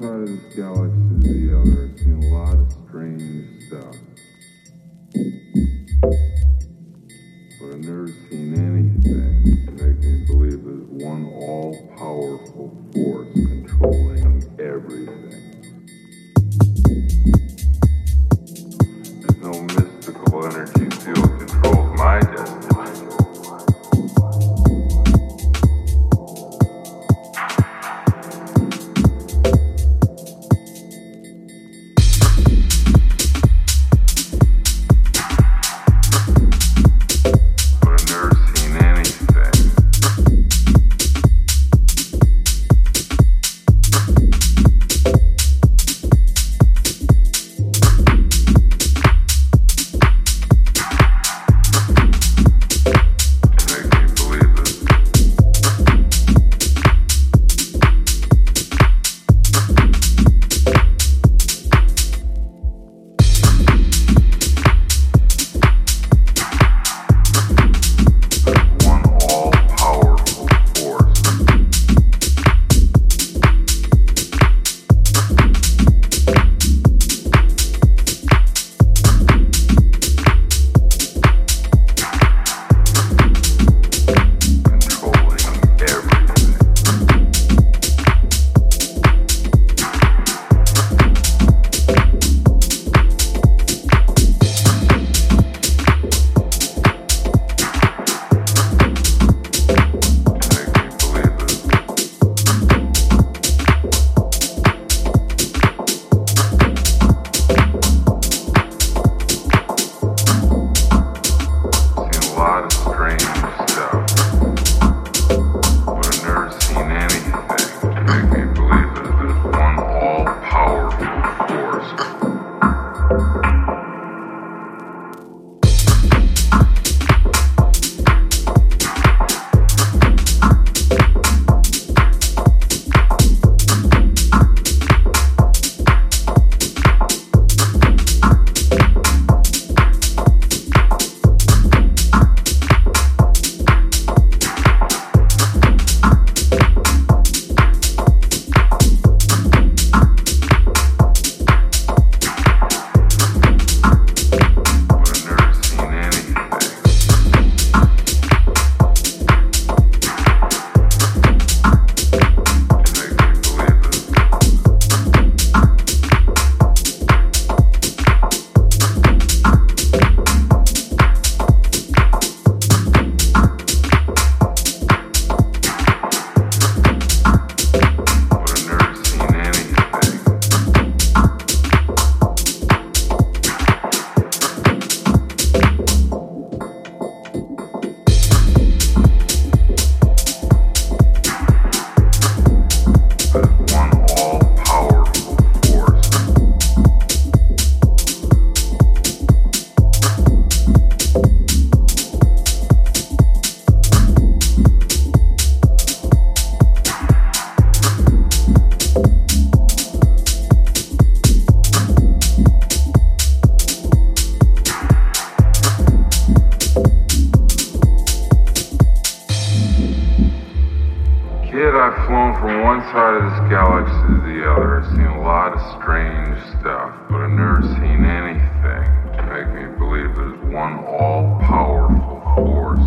side of this galaxy to the other, seen a lot of strange stuff. But I've never seen anything to make me believe there's one all powerful force controlling everything. There's no mystical energy Kid, I've flown from one side of this galaxy to the other. I've seen a lot of strange stuff, but I've never seen anything to make me believe there's one all powerful force